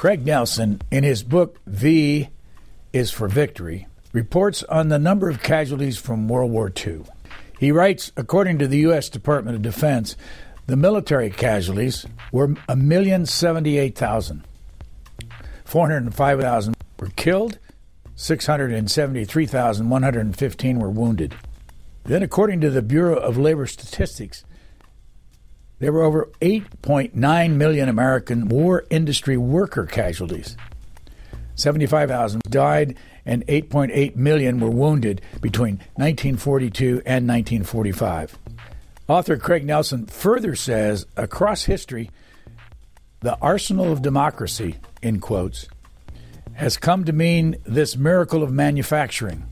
Craig Nelson, in his book V is for Victory, reports on the number of casualties from World War II. He writes, according to the U.S. Department of Defense, the military casualties were 1,078,000. 405,000 were killed, 673,115 were wounded. Then, according to the Bureau of Labor Statistics, there were over 8.9 million American war industry worker casualties. 75,000 died and 8.8 million were wounded between 1942 and 1945. Author Craig Nelson further says across history, the arsenal of democracy, in quotes, has come to mean this miracle of manufacturing.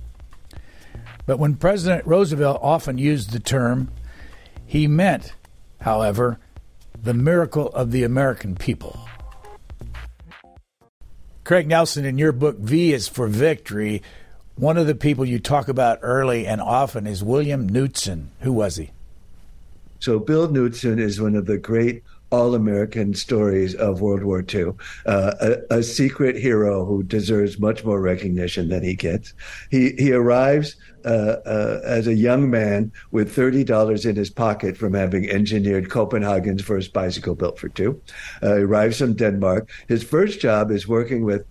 But when President Roosevelt often used the term, he meant, however, the miracle of the American people. Craig Nelson, in your book, V is for Victory, one of the people you talk about early and often is William Knudsen. Who was he? So, Bill Knudsen is one of the great all American stories of World War II. Uh, a, a, secret hero who deserves much more recognition than he gets. He he arrives uh, uh, as a young man with thirty dollars in his pocket from having engineered Copenhagen's first bicycle built for two. Uh, he arrives from Denmark. His first job is working with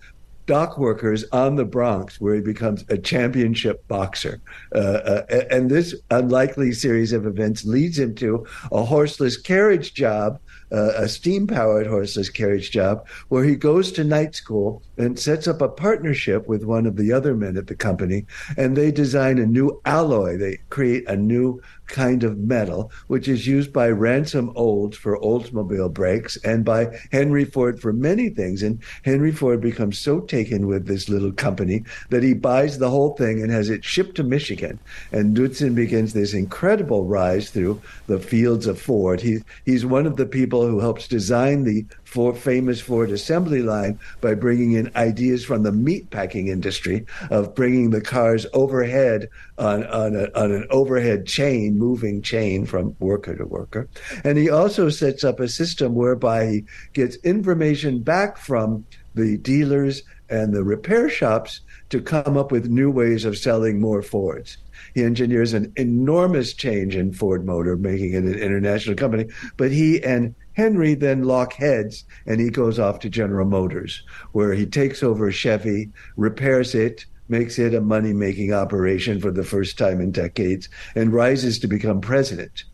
dock workers on the Bronx, where he becomes a championship boxer. Uh, uh, and this unlikely series of events leads him to a horseless carriage job uh, a steam powered horseless carriage job where he goes to night school and sets up a partnership with one of the other men at the company. And they design a new alloy. They create a new kind of metal, which is used by Ransom Olds for Oldsmobile brakes and by Henry Ford for many things. And Henry Ford becomes so taken with this little company that he buys the whole thing and has it shipped to Michigan. And Knudsen begins this incredible rise through the fields of Ford. He, he's one of the people who helps design the for famous Ford assembly line by bringing in ideas from the meatpacking industry of bringing the cars overhead on, on, a, on an overhead chain, moving chain from worker to worker. And he also sets up a system whereby he gets information back from the dealers and the repair shops to come up with new ways of selling more Fords. He engineers an enormous change in Ford Motor, making it an international company. But he and Henry then lock heads and he goes off to General Motors, where he takes over Chevy, repairs it, makes it a money making operation for the first time in decades, and rises to become president.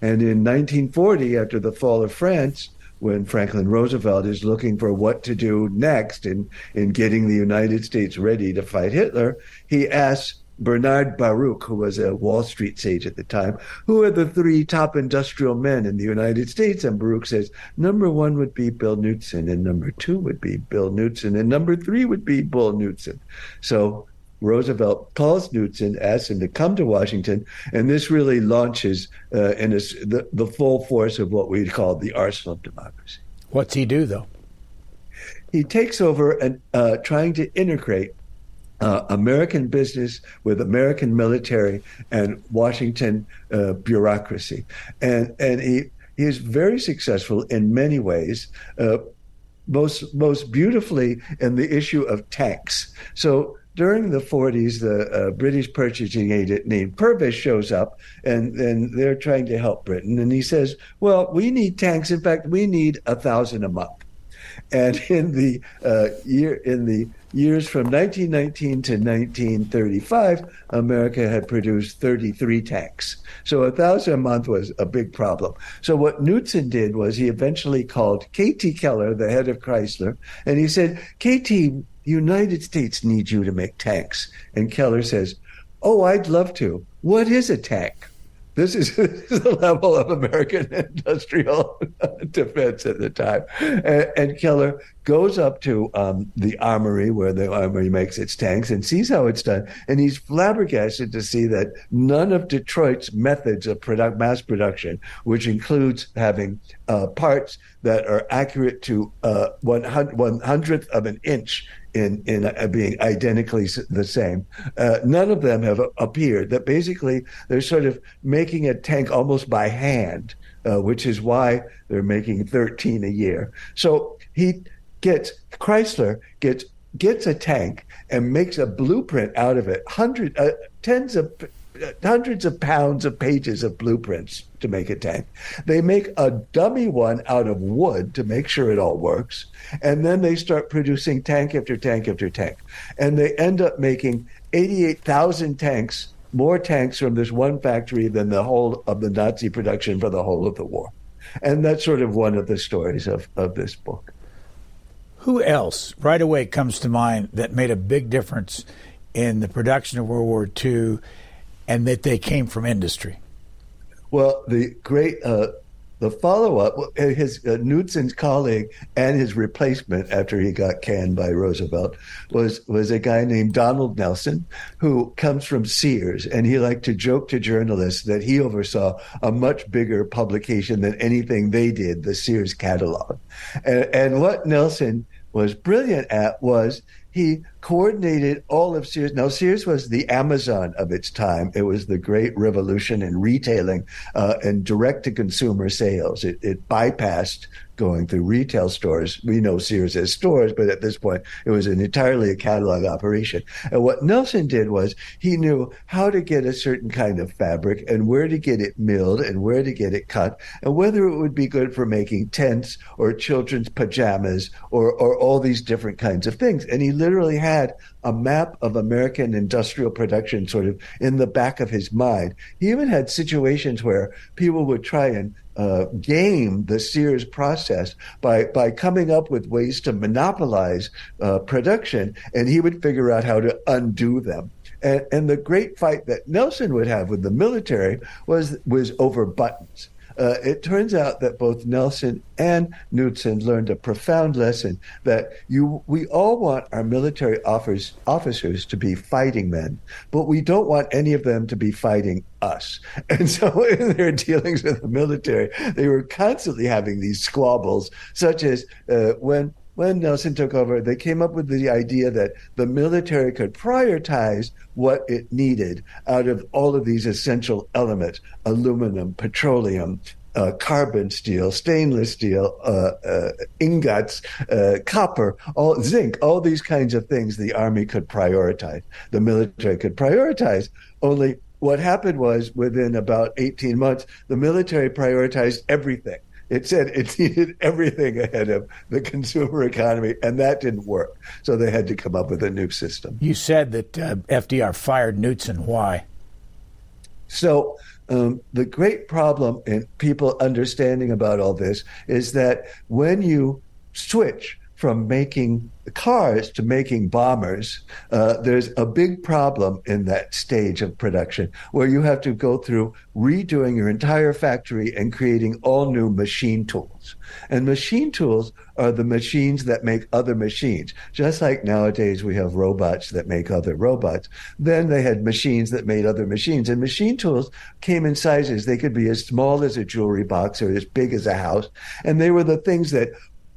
And in 1940, after the fall of France, when Franklin Roosevelt is looking for what to do next in, in getting the United States ready to fight Hitler, he asks Bernard Baruch, who was a Wall Street sage at the time, who are the three top industrial men in the United States? And Baruch says, number one would be Bill Knudsen, and number two would be Bill Knudsen, and number three would be Bill Knudsen. So Roosevelt calls Knudsen, asks him to come to Washington, and this really launches uh, in a, the, the full force of what we call the arsenal of democracy. What's he do, though? He takes over and uh, trying to integrate uh, American business with American military and Washington uh, bureaucracy, and and he he is very successful in many ways. Uh, most most beautifully in the issue of tanks. So during the 40s, the uh, British purchasing agent named Purvis shows up, and, and they're trying to help Britain. And he says, "Well, we need tanks. In fact, we need a thousand a month." And in the uh, year in the years from 1919 to 1935, America had produced 33 tanks. So a thousand a month was a big problem. So what Knudsen did was he eventually called K.T. Keller, the head of Chrysler, and he said, "K.T., United States needs you to make tanks." And Keller says, "Oh, I'd love to. What is a tank?" This is, the level of American industrial defense at the time. And, and Keller goes up to um, the armory where the armory makes its tanks and sees how it's done. And he's flabbergasted to see that none of Detroit's methods of product, mass production, which includes having uh, parts that are accurate to uh, one hundredth of an inch in in uh, being identically the same. Uh, none of them have appeared. That basically they're sort of making a tank almost by hand, uh, which is why they're making 13 a year. So he gets Chrysler gets gets a tank and makes a blueprint out of it, hundred uh, tens of hundreds of pounds of pages of blueprints to make a tank. They make a dummy one out of wood to make sure it all works. And then they start producing tank after tank after tank. And they end up making 88,000 tanks, more tanks from this one factory than the whole of the Nazi production for the whole of the war. And that's sort of one of the stories of, of this book. Who else right away comes to mind that made a big difference in the production of World War II and that they came from industry? Well, the great uh, the follow up, his uh, Knudsen's colleague and his replacement after he got canned by Roosevelt was was a guy named Donald Nelson, who comes from Sears, and he liked to joke to journalists that he oversaw a much bigger publication than anything they did, the Sears catalog. And, and what Nelson was brilliant at was he coordinated all of Sears. Now, Sears was the Amazon of its time. It was the great revolution in retailing uh, and direct to consumer sales. It, it, bypassed going through retail stores. We know Sears as stores, but at this point, it was an entirely a catalog operation. And what Nelson did was he knew how to get a certain kind of fabric and where to get it milled and where to get it cut and whether it would be good for making tents or children's pajamas or, or all these different kinds of things. And he literally had a map of American industrial production sort of in the back of his mind. He even had situations where people would try and uh, game the Sears process by by coming up with ways to monopolize uh, production, and he would figure out how to undo them. And, and the great fight that Nelson would have with the military was was over buttons. Uh, it turns out that both Nelson and Knudsen learned a profound lesson that you we all want our military offers, officers to be fighting men, but we don't want any of them to be fighting us. And so in their dealings with the military, they were constantly having these squabbles, such as uh, when when Nelson took over, they came up with the idea that the military could prioritize what it needed out of all of these essential elements aluminum, petroleum, uh, carbon steel, stainless steel, uh, uh, ingots, uh, copper, all zinc, all these kinds of things the army could prioritize. The military could prioritize. Only what happened was within about 18 months, the military prioritized everything it said it needed everything ahead of the consumer economy, and that didn't work. So they had to come up with a new system. You said that uh, FDR fired Knudsen. Why? So um, the great problem in people understanding about all this is that when you switch from making cars to making bombers, uh, there's a big problem in that stage of production where you have to go through redoing your entire factory and creating all new machine tools. And machine tools are the machines that make other machines. Just like nowadays we have robots that make other robots. Then they had machines that made other machines. And machine tools came in sizes. They could be as small as a jewelry box or as big as a house. And they were the things that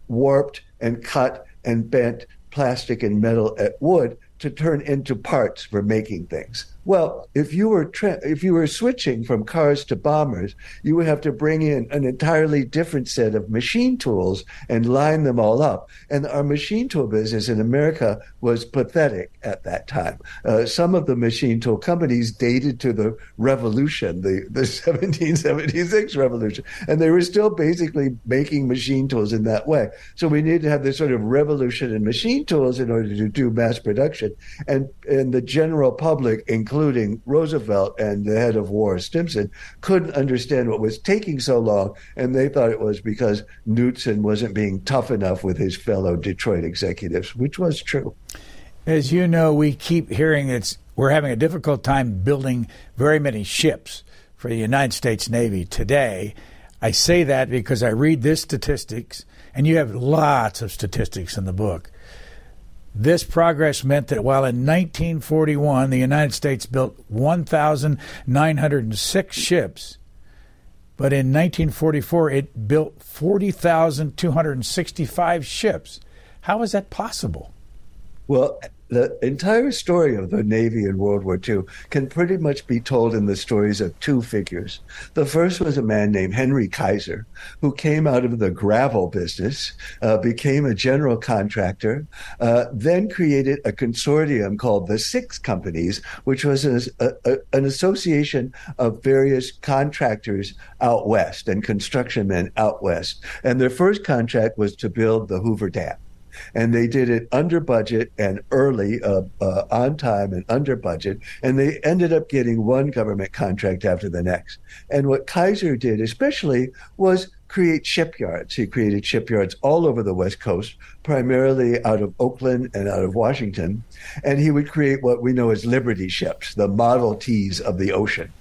warped and cut and bent plastic and metal at wood to turn into parts for making things. Well, if you were tra- if you were switching from cars to bombers, you would have to bring in an entirely different set of machine tools and line them all up. And our machine tool business in America was pathetic at that time. Uh, some of the machine tool companies dated to the revolution, the, the 1776 revolution, and they were still basically making machine tools in that way. So we need to have this sort of revolution in machine tools in order to do mass production. And, and the general public, including including Roosevelt and the head of war, Stimson, couldn't understand what was taking so long. And they thought it was because Knudsen wasn't being tough enough with his fellow Detroit executives, which was true. As you know, we keep hearing it's we're having a difficult time building very many ships for the United States Navy today. I say that because I read this statistics, and you have lots of statistics in the book. This progress meant that while in 1941 the United States built 1,906 ships, but in 1944 it built 40,265 ships. How is that possible? Well, the entire story of the Navy in World War II can pretty much be told in the stories of two figures. The first was a man named Henry Kaiser, who came out of the gravel business, uh, became a general contractor, uh, then created a consortium called the Six Companies, which was a, a, an association of various contractors out west and construction men out west. And their first contract was to build the Hoover Dam and they did it under budget and early, uh, uh, on time and under budget, and they ended up getting one government contract after the next. And what Kaiser did, especially, was create shipyards. He created shipyards all over the West Coast, primarily out of Oakland and out of Washington. And he would create what we know as Liberty ships, the Model Ts of the ocean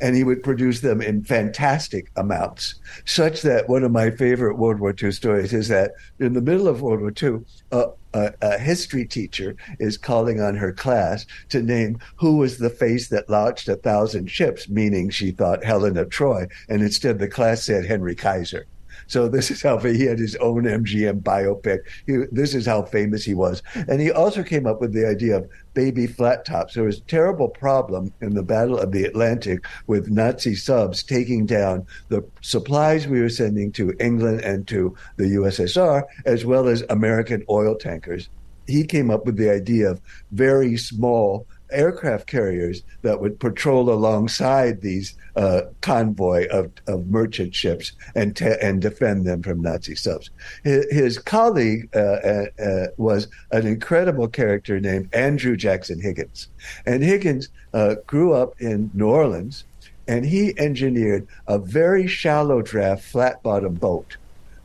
and he would produce them in fantastic amounts, such that one of my favorite World War II stories is that in the middle of World War II, a, a, history teacher is calling on her class to name who was the face that launched a thousand ships, meaning she thought Helen of Troy, and instead the class said Henry Kaiser. So this is how he had his own MGM biopic. He, this is how famous he was. And he also came up with the idea of baby flat tops. There was a terrible problem in the Battle of the Atlantic with Nazi subs taking down the supplies we were sending to England and to the USSR, as well as American oil tankers. He came up with the idea of very small aircraft carriers that would patrol alongside these uh, convoy of, of merchant ships and te- and defend them from Nazi subs. His, his colleague uh, uh, uh was an incredible character named Andrew Jackson Higgins, and Higgins uh, grew up in New Orleans, and he engineered a very shallow draft flat bottom boat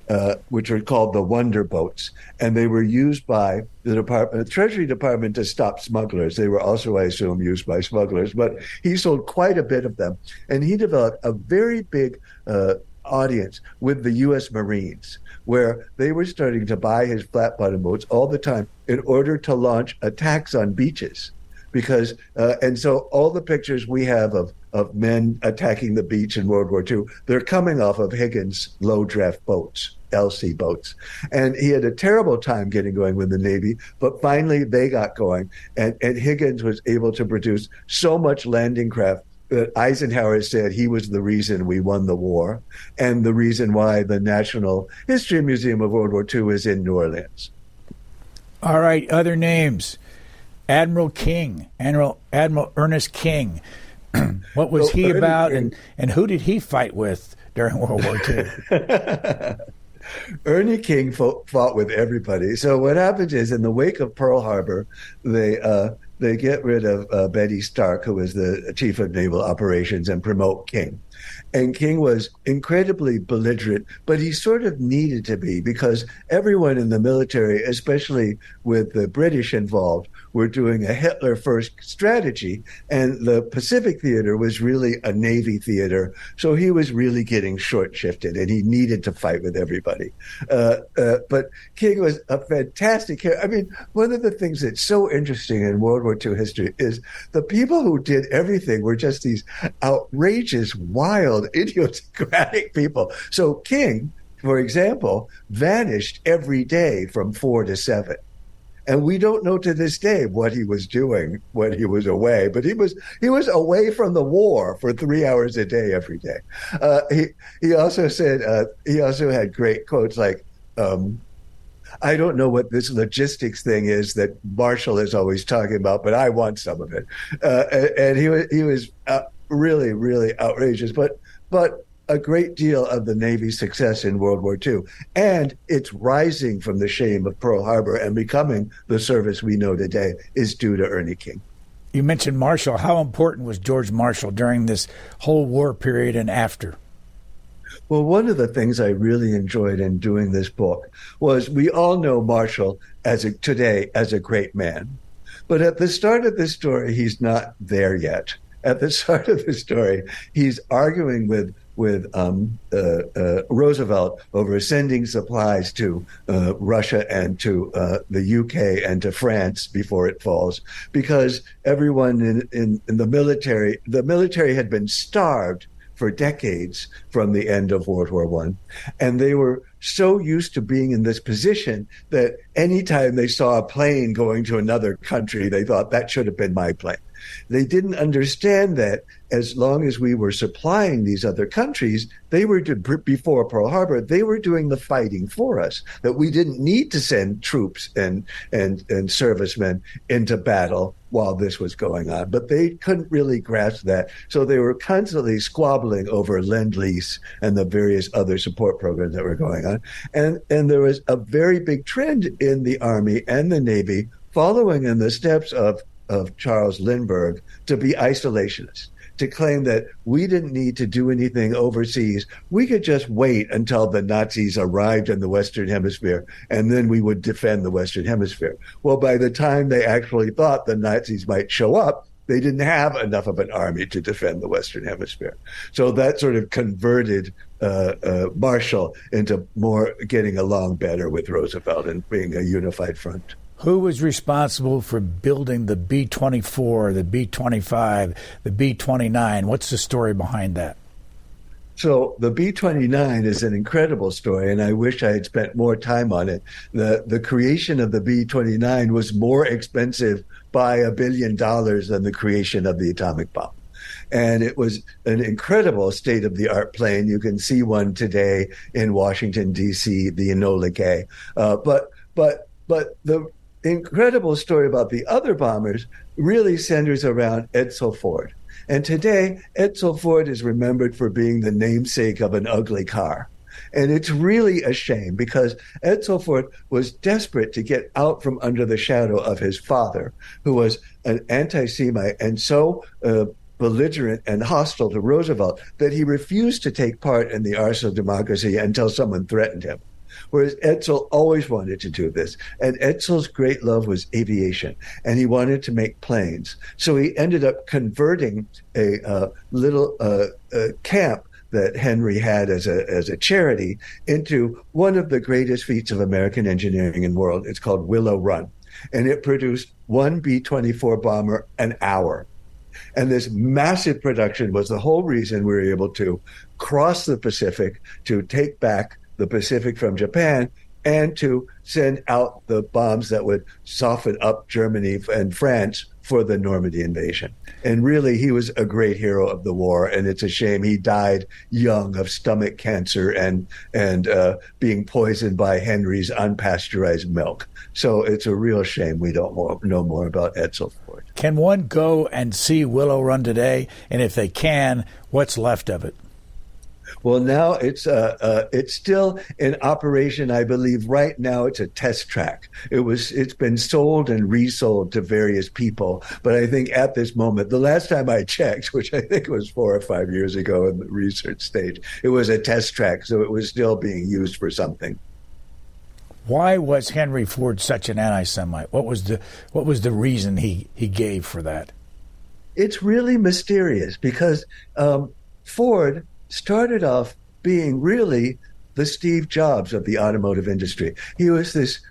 uh, which are called the Wonder Boats, and they were used by the Department, the Treasury Department, to stop smugglers. They were also, I assume, used by smugglers, but he sold quite a bit of them, and he developed a very big uh, audience with the U.S. Marines, where they were starting to buy his flat bottom boats all the time in order to launch attacks on beaches because uh, and so all the pictures we have of of men attacking the beach in World War II, they're coming off of Higgins' low draft boats, LC boats, and he had a terrible time getting going with the Navy. But finally, they got going, and and Higgins was able to produce so much landing craft that Eisenhower said he was the reason we won the war, and the reason why the National History Museum of World War II is in New Orleans. All right, other names. Admiral King, Admiral Admiral Ernest King. what was he about, and and who did he fight with during World War II? Ernie King fought, with everybody. So what happens is, in the wake of Pearl Harbor, they uh, they get rid of uh, Betty Stark, who was the chief of naval operations, and promote King. And King was incredibly belligerent, but he sort of needed to be because everyone in the military, especially with the British involved, were doing a Hitler first strategy. And the Pacific Theater was really a Navy theater. So he was really getting short shifted and he needed to fight with everybody. Uh, uh, but King was a fantastic character. I mean, one of the things that's so interesting in World War II history is the people who did everything were just these outrageous, wild, idiosyncratic people. So King, for example, vanished every day from four to seven. And we don't know to this day what he was doing when he was away, but he was he was away from the war for three hours a day every day. Uh, he he also said uh, he also had great quotes like. Um, I don't know what this logistics thing is that Marshall is always talking about, but I want some of it. Uh, and, and, he was he was uh, really really outrageous. But but a great deal of the Navy's success in World War II. And its rising from the shame of Pearl Harbor and becoming the service we know today is due to Ernie King. You mentioned Marshall. How important was George Marshall during this whole war period and after? Well, one of the things I really enjoyed in doing this book was we all know Marshall as a, today as a great man. But at the start of this story, he's not there yet. At the start of the story, he's arguing with with um, uh, uh, Roosevelt over sending supplies to uh, Russia and to uh, the UK and to France before it falls, because everyone in, in, in the military, the military had been starved for decades from the end of World War One, and they were so used to being in this position that anytime they saw a plane going to another country, they thought that should have been my plane. They didn't understand that as long as we were supplying these other countries, they were to, before Pearl Harbor, they were doing the fighting for us. That we didn't need to send troops and and and servicemen into battle while this was going on, but they couldn't really grasp that. So they were constantly squabbling over lend lease and the various other support programs that were going on, and and there was a very big trend in the Army and the Navy following in the steps of of Charles Lindbergh to be isolationist, to claim that we didn't need to do anything overseas. We could just wait until the Nazis arrived in the Western Hemisphere and then we would defend the Western Hemisphere. Well, by the time they actually thought the Nazis might show up, they didn't have enough of an army to defend the Western Hemisphere. So that sort of converted uh, uh, Marshall into more getting along better with Roosevelt and being a unified front. Who was responsible for building the B 24, the B 25, the B 29? What's the story behind that? So the B 29 is an incredible story, and I wish I had spent more time on it. The, the creation of the B 29 was more expensive by a billion dollars than the creation of the atomic bomb and it was an incredible state of the art plane. You can see one today in Washington D.C., the Enola Gay. Uh, but but but the incredible story about the other bombers really centers around Edsel Ford. And today, Edsel Ford is remembered for being the namesake of an ugly car. And it's really a shame because Edsel Ford was desperate to get out from under the shadow of his father, who was an anti Semite and so uh, belligerent and hostile to Roosevelt that he refused to take part in the arts of democracy until someone threatened him. Whereas Edsel always wanted to do this. And Edsel's great love was aviation, and he wanted to make planes. So he ended up converting a uh, little uh, uh, camp that Henry had as a as a charity into one of the greatest feats of American engineering in the world. It's called Willow Run, and it produced one B twenty four bomber an hour. And this massive production was the whole reason we were able to cross the Pacific to take back the Pacific from Japan and to send out the bombs that would soften up Germany and France for the Normandy invasion. And really, he was a great hero of the war. And it's a shame he died young of stomach cancer and and uh, being poisoned by Henry's unpasteurized milk. So it's a real shame we don't more, know more about Edsel Ford. Can one go and see Willow Run today? And if they can, what's left of it? Well, now it's uh, uh, it's still in operation. I believe right now it's a test track. It was it's been sold and resold to various people, but I think at this moment, the last time I checked, which I think was four or five years ago in the research stage, it was a test track, so it was still being used for something. Why was Henry Ford such an anti-Semite? What was the what was the reason he he gave for that? It's really mysterious because um, Ford started off being really the Steve Jobs of the automotive industry. He was this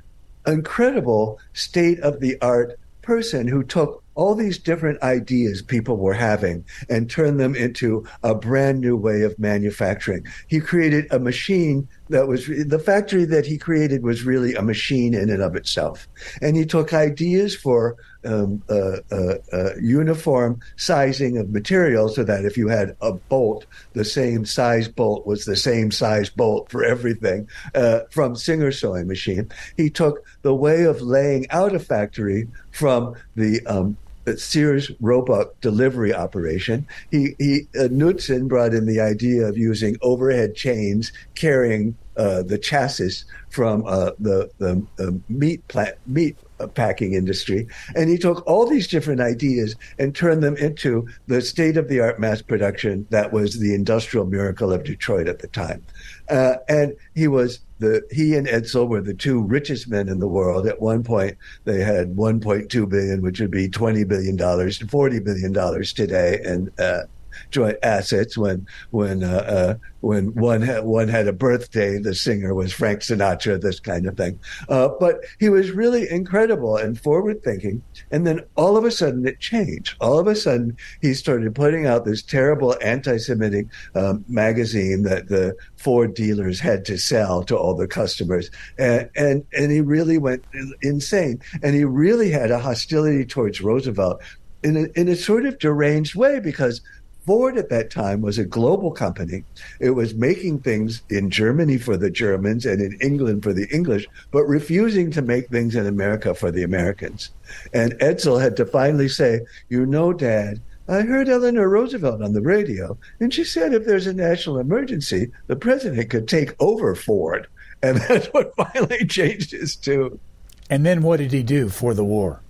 incredible state of the art person who took all these different ideas people were having and turned them into a brand new way of manufacturing. He created a machine that was the factory that he created was really a machine in and of itself. And he took ideas for um, uh, uh, uh, uniform sizing of material so that if you had a bolt, the same size bolt was the same size bolt for everything uh, from Singer sewing machine. He took the way of laying out a factory from the um, Sears Roebuck delivery operation. He, he uh, Knudsen brought in the idea of using overhead chains carrying uh, the chassis from uh, the the, the meat plant meat packing industry. And he took all these different ideas and turned them into the state of the art mass production that was the industrial miracle of Detroit at the time. Uh, and he was the he and Edsel were the two richest men in the world. At one point, they had 1.2 billion, which would be 20 billion dollars, to 40 billion dollars today, and uh, joint assets when when uh, uh, when one had, one had a birthday, the singer was Frank Sinatra, this kind of thing. Uh, but he was really incredible and forward thinking. And then all of a sudden it changed. All of a sudden he started putting out this terrible anti-Semitic um, magazine that the Ford dealers had to sell to all the customers, and and and he really went insane. And he really had a hostility towards Roosevelt in a, in a sort of deranged way because Ford at that time was a global company. It was making things in Germany for the Germans and in England for the English, but refusing to make things in America for the Americans. And Edsel had to finally say, You know, Dad, I heard Eleanor Roosevelt on the radio, and she said if there's a national emergency, the president could take over Ford. And that's what finally changed his tune. And then what did he do for the war?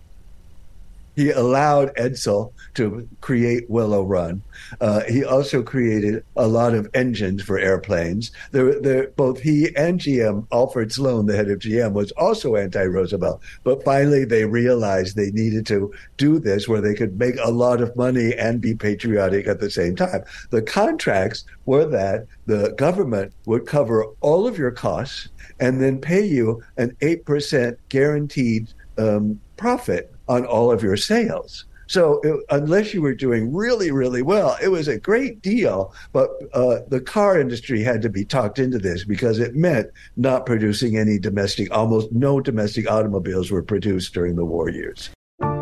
He allowed Edsel to create Willow Run. Uh, he also created a lot of engines for airplanes. There, there, both he and GM, Alfred Sloan, the head of GM, was also anti-Roosevelt. But finally, they realized they needed to do this where they could make a lot of money and be patriotic at the same time. The contracts were that the government would cover all of your costs and then pay you an 8% guaranteed um, profit on all of your sales. So it, unless you were doing really, really well, it was a great deal. But uh, the car industry had to be talked into this because it meant not producing any domestic, almost no domestic automobiles were produced during the war years.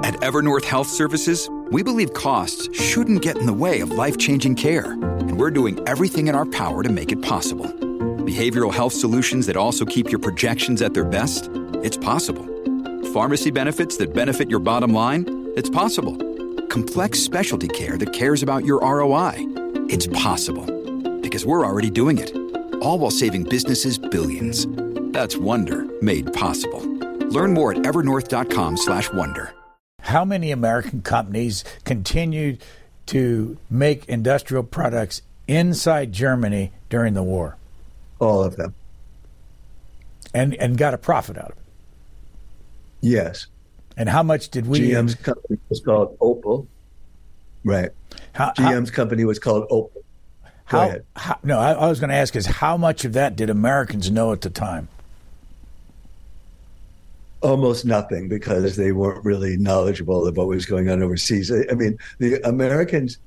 At Evernorth Health Services, we believe costs shouldn't get in the way of life changing care. And we're doing everything in our power to make it possible. Behavioral health solutions that also keep your projections at their best? It's possible pharmacy benefits that benefit your bottom line? It's possible. Complex specialty care that cares about your ROI? It's possible. Because we're already doing it. All while saving businesses billions. That's Wonder made possible. Learn more at evernorth.com/slash-wonder. How many American companies continued to make industrial products inside Germany during the war? All of them. And and got a profit out of it. Yes. And how much did we? GM's company was called Opel. Right. How, GM's how, company was called Opel. Go how, how, no, I, I was going to ask is how much of that did Americans know at the time? Almost nothing because they weren't really knowledgeable of what was going on overseas. I, I mean, the Americans.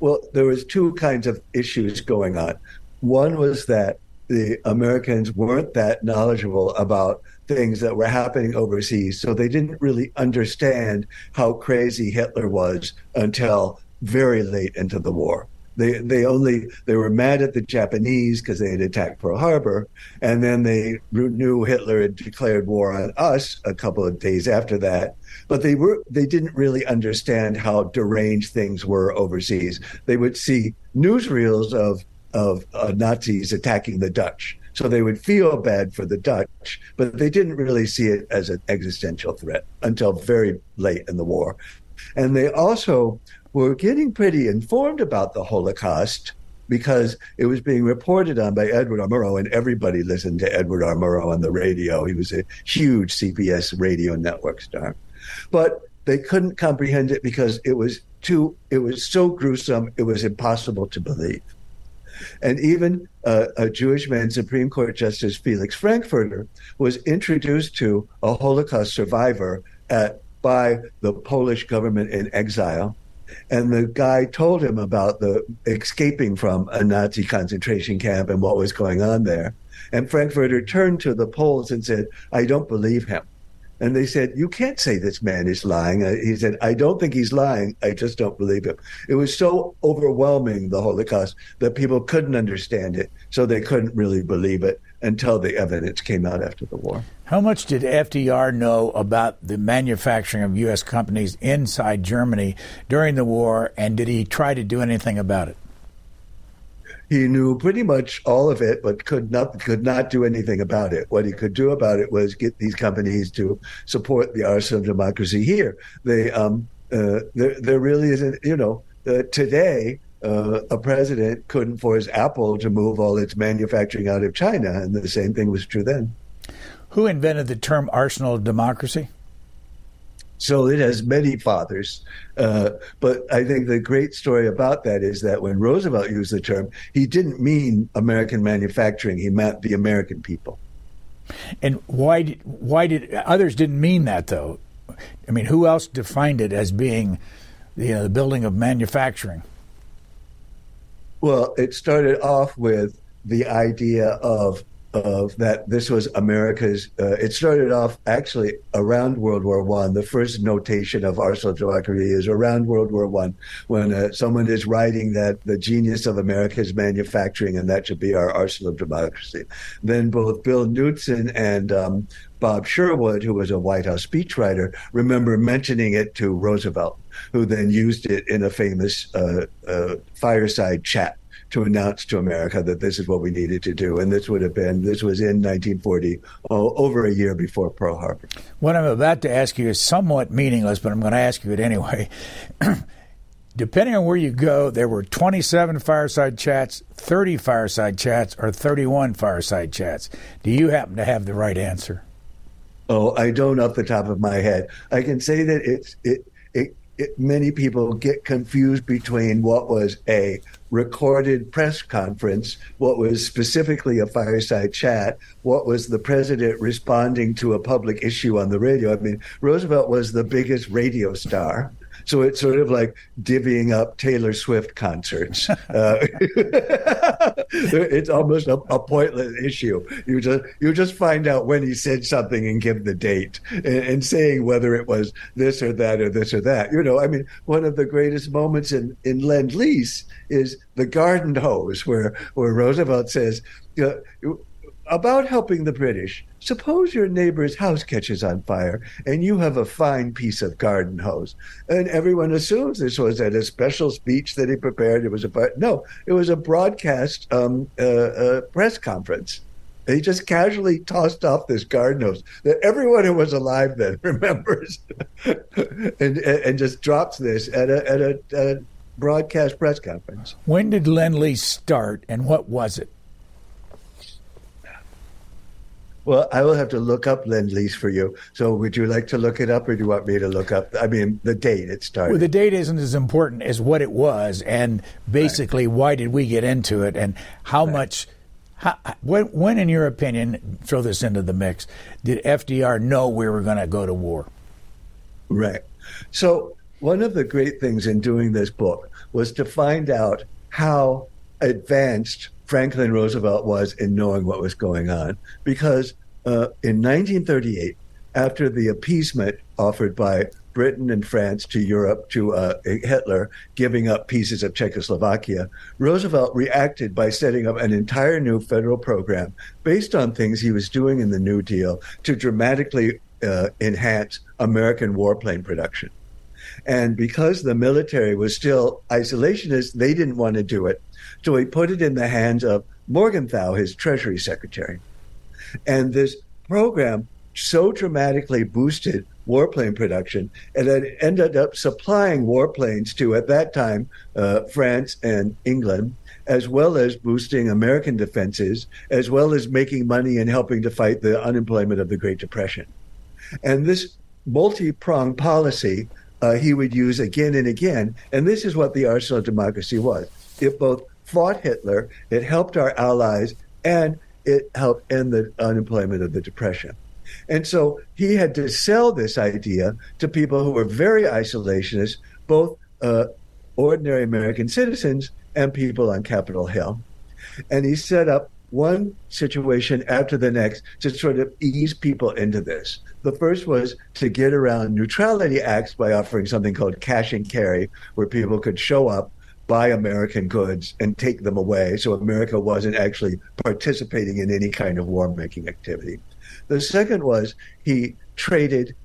Well, there was two kinds of issues going on. One was that the Americans weren't that knowledgeable about things that were happening overseas. So they didn't really understand how crazy Hitler was until very late into the war. They they only they were mad at the Japanese because they had attacked Pearl Harbor, and then they knew Hitler had declared war on us a couple of days after that. But they were they didn't really understand how deranged things were overseas. They would see newsreels of of uh, Nazis attacking the Dutch, so they would feel bad for the Dutch, but they didn't really see it as an existential threat until very late in the war. And they also were getting pretty informed about the Holocaust because it was being reported on by Edward R. Murrow, and everybody listened to Edward R. Murrow on the radio. He was a huge CBS radio network star. But they couldn't comprehend it because it was too, it was so gruesome, it was impossible to believe. And even uh, a Jewish man, Supreme Court Justice Felix Frankfurter, was introduced to a Holocaust survivor at, by the Polish government in exile. And the guy told him about the escaping from a Nazi concentration camp and what was going on there. And Frankfurter turned to the Poles and said, I don't believe him. And they said, You can't say this man is lying. Uh, he said, I don't think he's lying. I just don't believe him. It was so overwhelming, the Holocaust, that people couldn't understand it. So they couldn't really believe it until the evidence came out after the war. How much did FDR know about the manufacturing of U.S. companies inside Germany during the war, and did he try to do anything about it? He knew pretty much all of it, but could not could not do anything about it. What he could do about it was get these companies to support the arsenal of democracy here. They um, uh, there there really isn't you know uh, today. Uh, a president couldn't force Apple to move all its manufacturing out of China, and the same thing was true then. Who invented the term arsenal of democracy? So it has many fathers. Uh, but I think the great story about that is that when Roosevelt used the term, he didn't mean American manufacturing, he meant the American people. And why did, why did others didn't mean that though? I mean, who else defined it as being you know, the building of manufacturing? Well, it started off with the idea of of that this was America's. Uh, it started off actually around World War One. The first notation of arsenal democracy is around World War One, when uh, someone is writing that the genius of America is manufacturing, and that should be our arsenal of democracy. Then both Bill Knudsen and um, Bob Sherwood, who was a White House speechwriter, remember mentioning it to Roosevelt, who then used it in a famous uh, uh fireside chat to announce to America that this is what we needed to do. And this would have been, this was in 1940, oh, over a year before Pearl Harbor. What I'm about to ask you is somewhat meaningless, but I'm going to ask you it anyway. Depending on where you go, there were 27 fireside chats, 30 fireside chats, or 31 fireside chats. Do you happen to have the right answer? Oh, I don't off the top of my head. I can say that it's it, it, it many people get confused between what was a recorded press conference, what was specifically a fireside chat, what was the president responding to a public issue on the radio. I mean, Roosevelt was the biggest radio star. So it's sort of like divvying up Taylor Swift concerts. Uh, it's almost a, a, pointless issue. You just you just find out when he said something and give the date, and, and, saying whether it was this or that or this or that. You know, I mean, one of the greatest moments in in Lend Lease is the garden hose, where where Roosevelt says. Uh, about helping the British. Suppose your neighbor's house catches on fire and you have a fine piece of garden hose. And everyone assumes this was at a special speech that he prepared. It was a no, it was a broadcast um, uh, uh, press conference. He just casually tossed off this garden hose that everyone who was alive then remembers, and, and just drops this at a, at a, at a broadcast press conference. When did Lend Lease start, and what was it? Well, I will have to look up Lend Lease for you. So, would you like to look it up, or do you want me to look up? I mean, the date it started. Well, the date isn't as important as what it was, and basically, right. why did we get into it, and how right. much. How, when, when, in your opinion, throw this into the mix, did FDR know we were going to go to war? Right. So, one of the great things in doing this book was to find out how advanced Franklin Roosevelt was in knowing what was going on. Because uh, in 1938, after the appeasement offered by Britain and France to Europe, to uh, Hitler giving up pieces of Czechoslovakia, Roosevelt reacted by setting up an entire new federal program based on things he was doing in the New Deal to dramatically uh, enhance American warplane production. And because the military was still isolationist, they didn't want to do it. So he put it in the hands of Morgenthau, his Treasury Secretary. And this program so dramatically boosted warplane production, and it ended up supplying warplanes to, at that time, uh, France and England, as well as boosting American defenses, as well as making money and helping to fight the unemployment of the Great Depression. And this multi pronged policy uh, he would use again and again. And this is what the arsenal of democracy was. It both fought Hitler, it helped our allies, and it helped end the unemployment of the Depression. And so he had to sell this idea to people who were very isolationist, both uh, ordinary American citizens and people on Capitol Hill. And he set up one situation after the next to sort of ease people into this. The first was to get around neutrality acts by offering something called cash and carry, where people could show up buy American goods and take them away. So America wasn't actually participating in any kind of war making activity. The second was he traded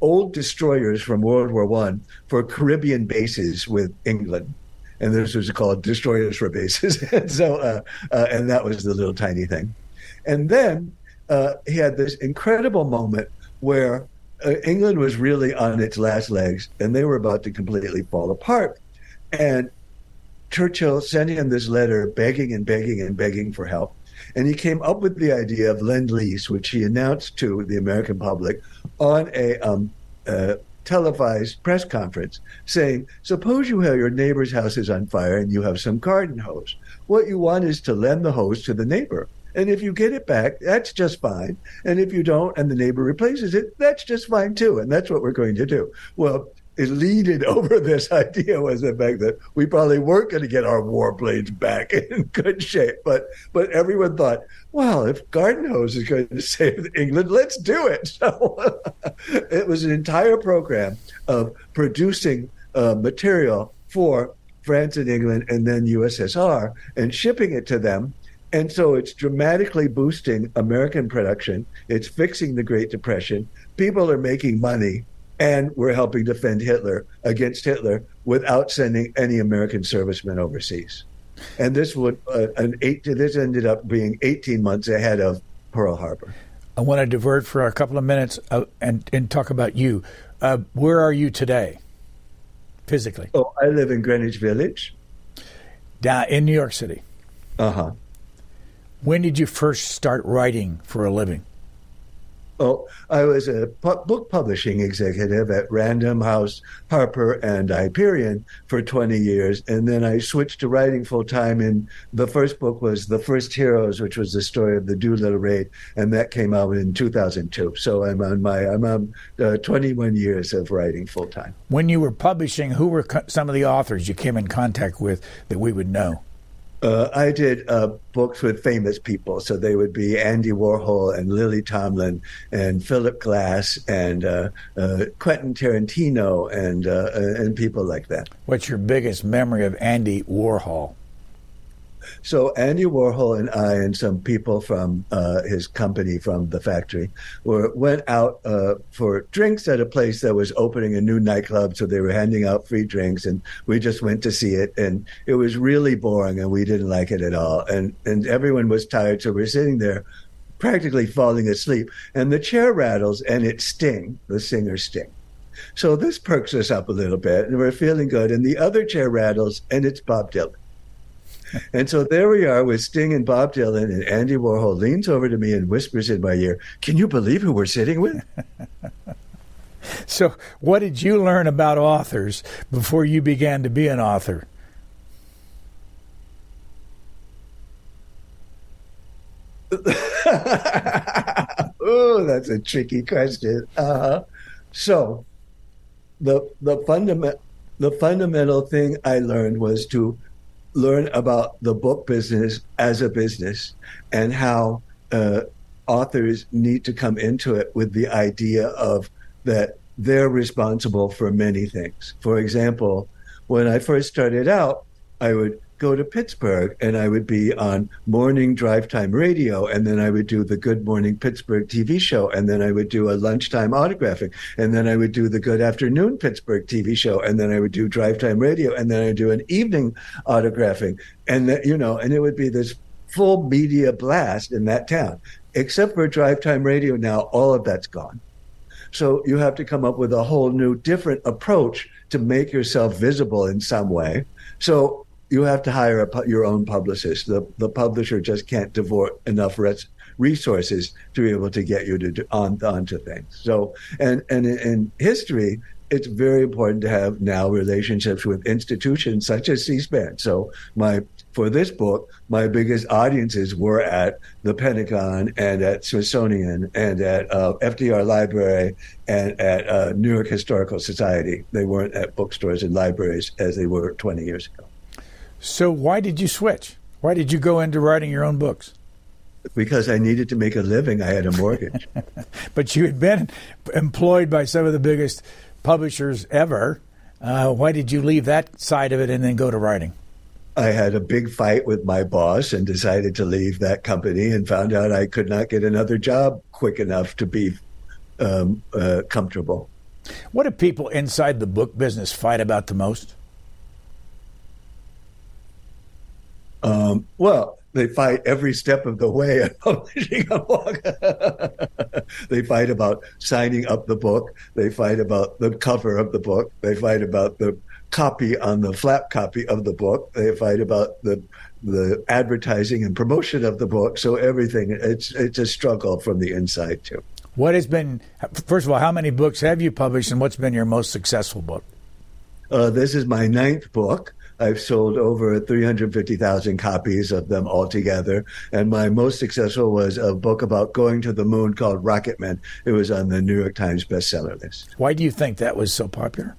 old destroyers from World War One for Caribbean bases with England. And this was called destroyers for bases. and so, uh, uh, and that was the little tiny thing. And then uh, he had this incredible moment where uh, England was really on its last legs and they were about to completely fall apart. And Churchill sent him this letter begging and begging and begging for help. And he came up with the idea of lend lease, which he announced to the American public on a um, uh, televised press conference saying, Suppose you have your neighbor's house is on fire and you have some garden hose. What you want is to lend the hose to the neighbor. And if you get it back, that's just fine. And if you don't and the neighbor replaces it, that's just fine too. And that's what we're going to do. Well, leading over this idea was the fact that we probably weren't going to get our war planes back in good shape. But but everyone thought, well, if garden hose is going to save England, let's do it. So it was an entire program of producing uh, material for France and England and then USSR and shipping it to them. And so it's dramatically boosting American production. It's fixing the Great Depression. People are making money and we're helping defend Hitler against Hitler without sending any American servicemen overseas. And this would uh, an eight. This ended up being 18 months ahead of Pearl Harbor. I want to divert for a couple of minutes uh, and and talk about you. Uh, where are you today, physically? Oh, I live in Greenwich Village, down in New York City. Uh huh. When did you first start writing for a living? Oh, I was a pu- book publishing executive at Random House, Harper, and Hyperion for 20 years. And then I switched to writing full time. And the first book was The First Heroes, which was the story of the Doolittle raid. And that came out in 2002. So I'm on my, I'm on uh, 21 years of writing full time. When you were publishing, who were co- some of the authors you came in contact with that we would know? Uh, I did uh, books with famous people, so they would be Andy Warhol and Lily Tomlin and Philip Glass and uh, uh Quentin Tarantino and uh, and people like that. What's your biggest memory of Andy Warhol? So Andy Warhol and I and some people from uh, his company from the factory were went out uh, for drinks at a place that was opening a new nightclub. So they were handing out free drinks, and we just went to see it. And it was really boring, and we didn't like it at all. And and everyone was tired, so we're sitting there practically falling asleep. And the chair rattles, and it's Sting, the singer Sting. So this perks us up a little bit, and we're feeling good. And the other chair rattles, and it's Bob Dylan and so there we are with Sting and Bob Dylan, and Andy Warhol leans over to me and whispers in my ear, Can you believe who we're sitting with? so, what did you learn about authors before you began to be an author? oh, that's a tricky question. Uh-huh. So, the the fundament the fundamental thing I learned was to learn about the book business as a business and how uh, authors need to come into it with the idea of that they're responsible for many things. For example, when I first started out, I would go to Pittsburgh and I would be on morning drive time radio and then I would do the Good Morning Pittsburgh TV show and then I would do a lunchtime autographing and then I would do the Good Afternoon Pittsburgh TV show and then I would do drive time radio and then I would do an evening autographing. And that, you know and it would be this full media blast in that town. Except for drive time radio now all of that's gone. So you have to come up with a whole new different approach to make yourself visible in some way. So you have to hire a, your own publicist. The the publisher just can't devote enough res- resources to be able to get you to do, on onto things. So and and in, history, it's very important to have now relationships with institutions such as C-SPAN. So my for this book, my biggest audiences were at the Pentagon and at Smithsonian and at uh, FDR Library and at uh, New York Historical Society. They weren't at bookstores and libraries as they were 20 years ago. So why did you switch? Why did you go into writing your own books? Because I needed to make a living. I had a mortgage. but you had been employed by some of the biggest publishers ever. Uh, why did you leave that side of it and then go to writing? I had a big fight with my boss and decided to leave that company and found out I could not get another job quick enough to be um, uh, comfortable. What do people inside the book business fight about the most? Um, well, they fight every step of the way of publishing a book. they fight about signing up the book. They fight about the cover of the book. They fight about the copy on the flap copy of the book. They fight about the the advertising and promotion of the book. So everything it's it's a struggle from the inside too. What has been, first of all, how many books have you published and what's been your most successful book? Uh, this is my ninth book. I've sold over 350,000 copies of them altogether. And my most successful was a book about going to the moon called Rocket Rocketman. It was on the New York Times bestseller list. Why do you think that was so popular?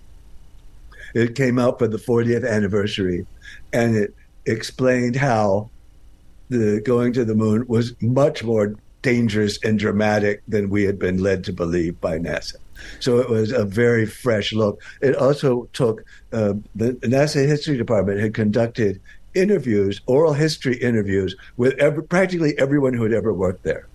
It came out for the 40th anniversary and it explained how the going to the moon was much more dangerous and dramatic than we had been led to believe by NASA. So it was a very fresh look. It also took uh, the NASA History Department had conducted interviews, oral history interviews with every, practically everyone who had ever worked there.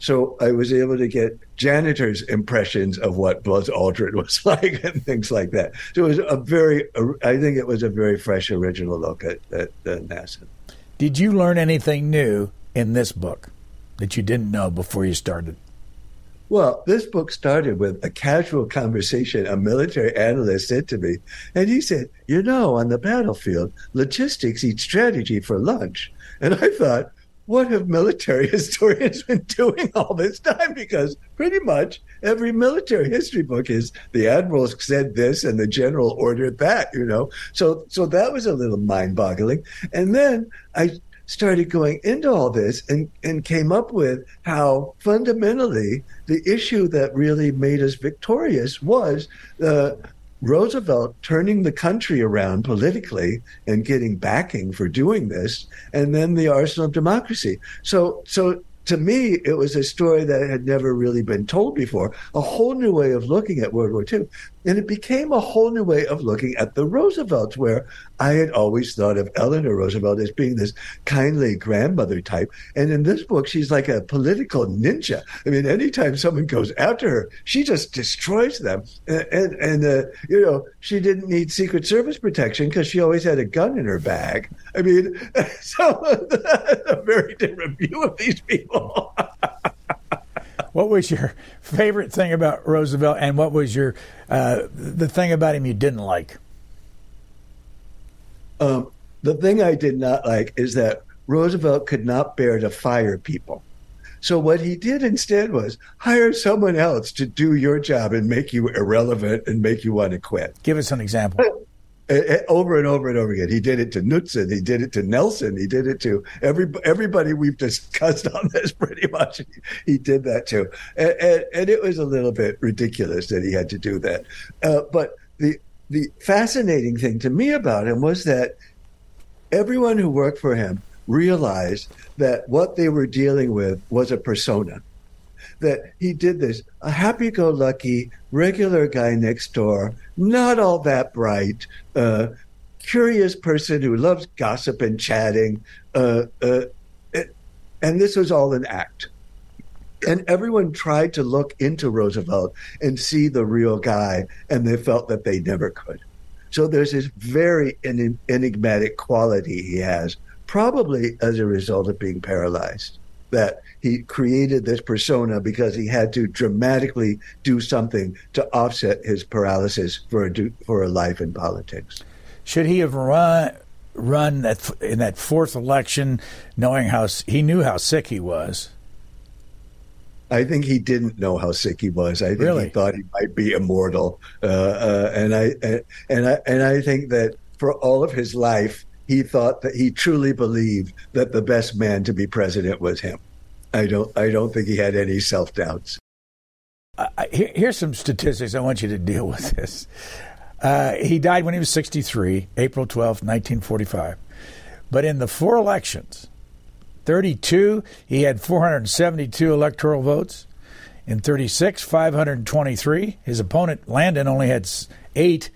So I was able to get janitors' impressions of what Buzz Aldrin was like and things like that. So it was a very, I think it was a very fresh, original look at, at, at NASA. Did you learn anything new in this book that you didn't know before you started? Well, this book started with a casual conversation a military analyst said to me. And he said, You know, on the battlefield, logistics eat strategy for lunch. And I thought, what have military historians been doing all this time? Because pretty much every military history book is the admiral said this and the general ordered that, you know. So so that was a little mind-boggling. And then I started going into all this and, and came up with how fundamentally the issue that really made us victorious was the Roosevelt turning the country around politically and getting backing for doing this, and then the arsenal of democracy. So, so to me, it was a story that had never really been told before, a whole new way of looking at World War II. And it became a whole new way of looking at the Roosevelts, where I had always thought of Eleanor Roosevelt as being this kindly grandmother type. And in this book, she's like a political ninja. I mean, anytime someone goes after her, she just destroys them. And, and, and uh, you know, she didn't need Secret Service protection because she always had a gun in her bag. I mean, so a very different view of these people. what was your favorite thing about Roosevelt, and what was your uh, the thing about him you didn't like? Um, the thing I did not like is that Roosevelt could not bear to fire people. So what he did instead was hire someone else to do your job and make you irrelevant and make you want to quit. Give us an example. Over and over and over again. He did it to Knudsen. He did it to Nelson. He did it to every everybody we've discussed on this. Pretty much, he did that too, and, and, and it was a little bit ridiculous that he had to do that. Uh, but the the fascinating thing to me about him was that everyone who worked for him realized that what they were dealing with was a persona that he did this a happy go lucky, regular guy next door, not all that bright, uh, curious person who loves gossip and chatting. Uh, uh, and this was all an act. And everyone tried to look into Roosevelt and see the real guy, and they felt that they never could. So there's this very enigmatic quality he has, probably as a result of being paralyzed that he created this persona because he had to dramatically do something to offset his paralysis for a for a life in politics. Should he have run run that in that fourth election, knowing how he knew how sick he was? I think he didn't know how sick he was. I think really? he thought he might be immortal, uh, uh, and I and I and I think that for all of his life, he thought that he truly believed that the best man to be president was him. I don't. I don't think he had any self doubts. Uh, here's some statistics. I want you to deal with this. Uh, he died when he was 63, April 12, 1945. But in the four elections, 32, he had 472 electoral votes. In 36, 523. His opponent, Landon, only had eight.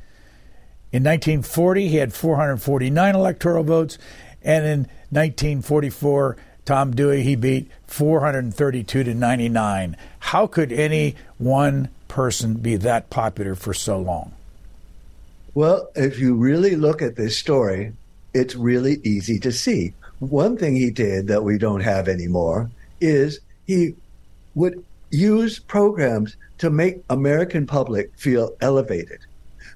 In 1940, he had 449 electoral votes, and in 1944, Tom Dewey he beat 432 to 99. How could any one person be that popular for so long? Well, if you really look at this story, it's really easy to see. One thing he did that we don't have anymore is he would use programs to make American public feel elevated.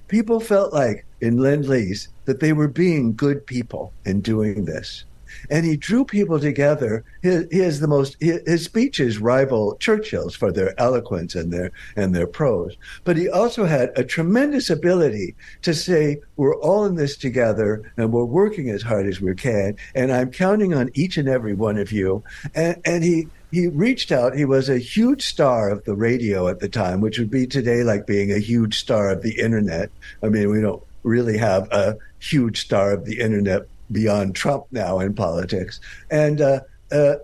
People felt like in Lend Lease that they were being good people in doing this. And he drew people together. He has the most his, his speeches rival Churchill's for their eloquence and their and their prose. But he also had a tremendous ability to say, "We're all in this together, and we're working as hard as we can, and I'm counting on each and every one of you." And and he he reached out. He was a huge star of the radio at the time, which would be today like being a huge star of the internet. I mean, we don't really have a huge star of the internet beyond Trump now in politics. And uh, uh,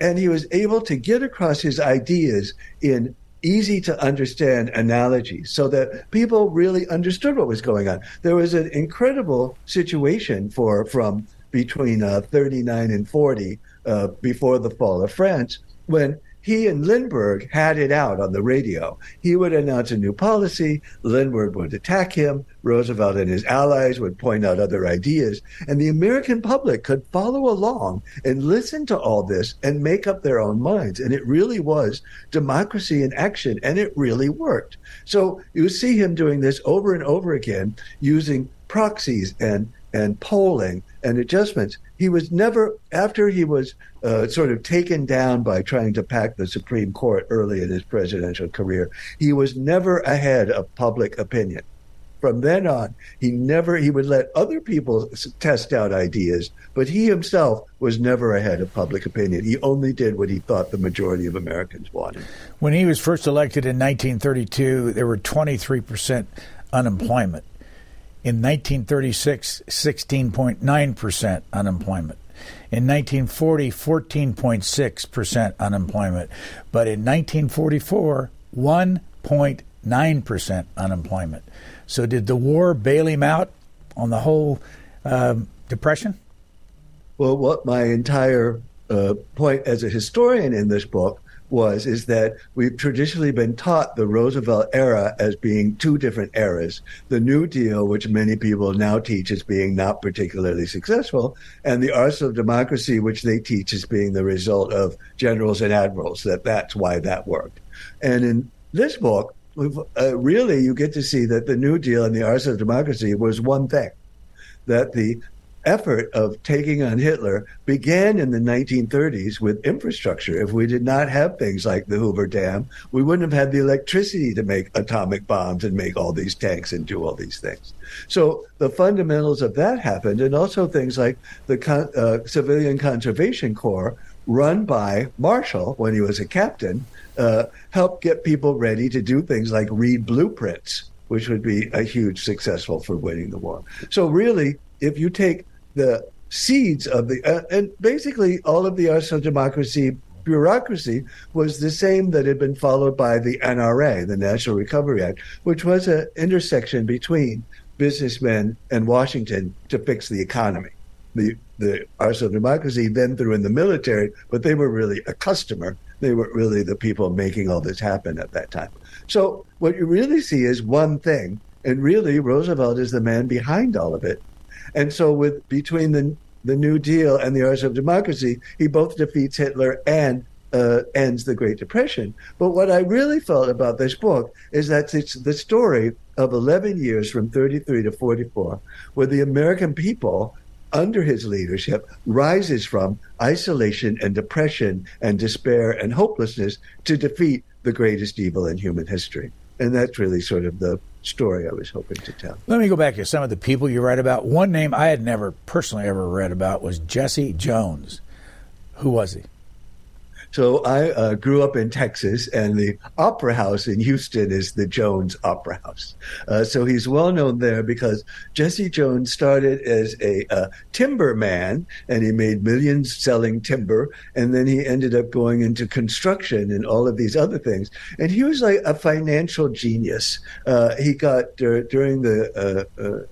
and he was able to get across his ideas in easy to understand analogies so that people really understood what was going on. There was an incredible situation for from between uh, 39 and 40 uh, before the fall of France when he and Lindbergh had it out on the radio. He would announce a new policy, Lindbergh would attack him, Roosevelt and his allies would point out other ideas, and the American public could follow along and listen to all this and make up their own minds. And it really was democracy in action, and it really worked. So you see him doing this over and over again using proxies and and polling and adjustments. He was never, after he was uh, sort of taken down by trying to pack the Supreme Court early in his presidential career, he was never ahead of public opinion. From then on, he never, he would let other people test out ideas, but he himself was never ahead of public opinion. He only did what he thought the majority of Americans wanted. When he was first elected in 1932, there were 23% unemployment. In 1936, 16.9% unemployment. In 1940, 14.6% unemployment. But in 1944, 1.9% unemployment. So, did the war bail him out on the whole um, depression? Well, what my entire uh, point as a historian in this book was is that we've traditionally been taught the Roosevelt era as being two different eras. The New Deal, which many people now teach as being not particularly successful, and the arsenal of democracy, which they teach as being the result of generals and admirals, that that's why that worked. And in this book, uh, really you get to see that the New Deal and the arsenal of democracy was one thing. That the effort of taking on Hitler began in the 1930s with infrastructure. If we did not have things like the Hoover Dam, we wouldn't have had the electricity to make atomic bombs and make all these tanks and do all these things. So the fundamentals of that happened, and also things like the Con- uh, Civilian Conservation Corps, run by Marshall when he was a captain, uh, helped get people ready to do things like read blueprints which would be a huge successful for winning the war. So really, if you take the seeds of the uh, and basically all of the of democracy bureaucracy was the same that had been followed by the NRA, the National Recovery Act, which was an intersection between businessmen and Washington to fix the economy. The the of democracy then threw in the military, but they were really a customer. They were really the people making all this happen at that time. So what you really see is one thing, and really Roosevelt is the man behind all of it. And so, with between the the New Deal and the Arsenal of Democracy, he both defeats Hitler and uh, ends the Great Depression. But what I really felt about this book is that it's the story of 11 years from 33 to 44, where the American people, under his leadership, rises from isolation and depression and despair and hopelessness to defeat the greatest evil in human history. And that's really sort of the story I was hoping to tell. Let me go back to some of the people you write about. One name I had never personally ever read about was Jesse Jones. Who was he? So I uh, grew up in Texas, and the Opera House in Houston is the Jones Opera House. Uh, so he's well known there because Jesse Jones started as a uh, timber man, and he made millions selling timber, and then he ended up going into construction and all of these other things. And he was like a financial genius. Uh, he got during the uh, uh,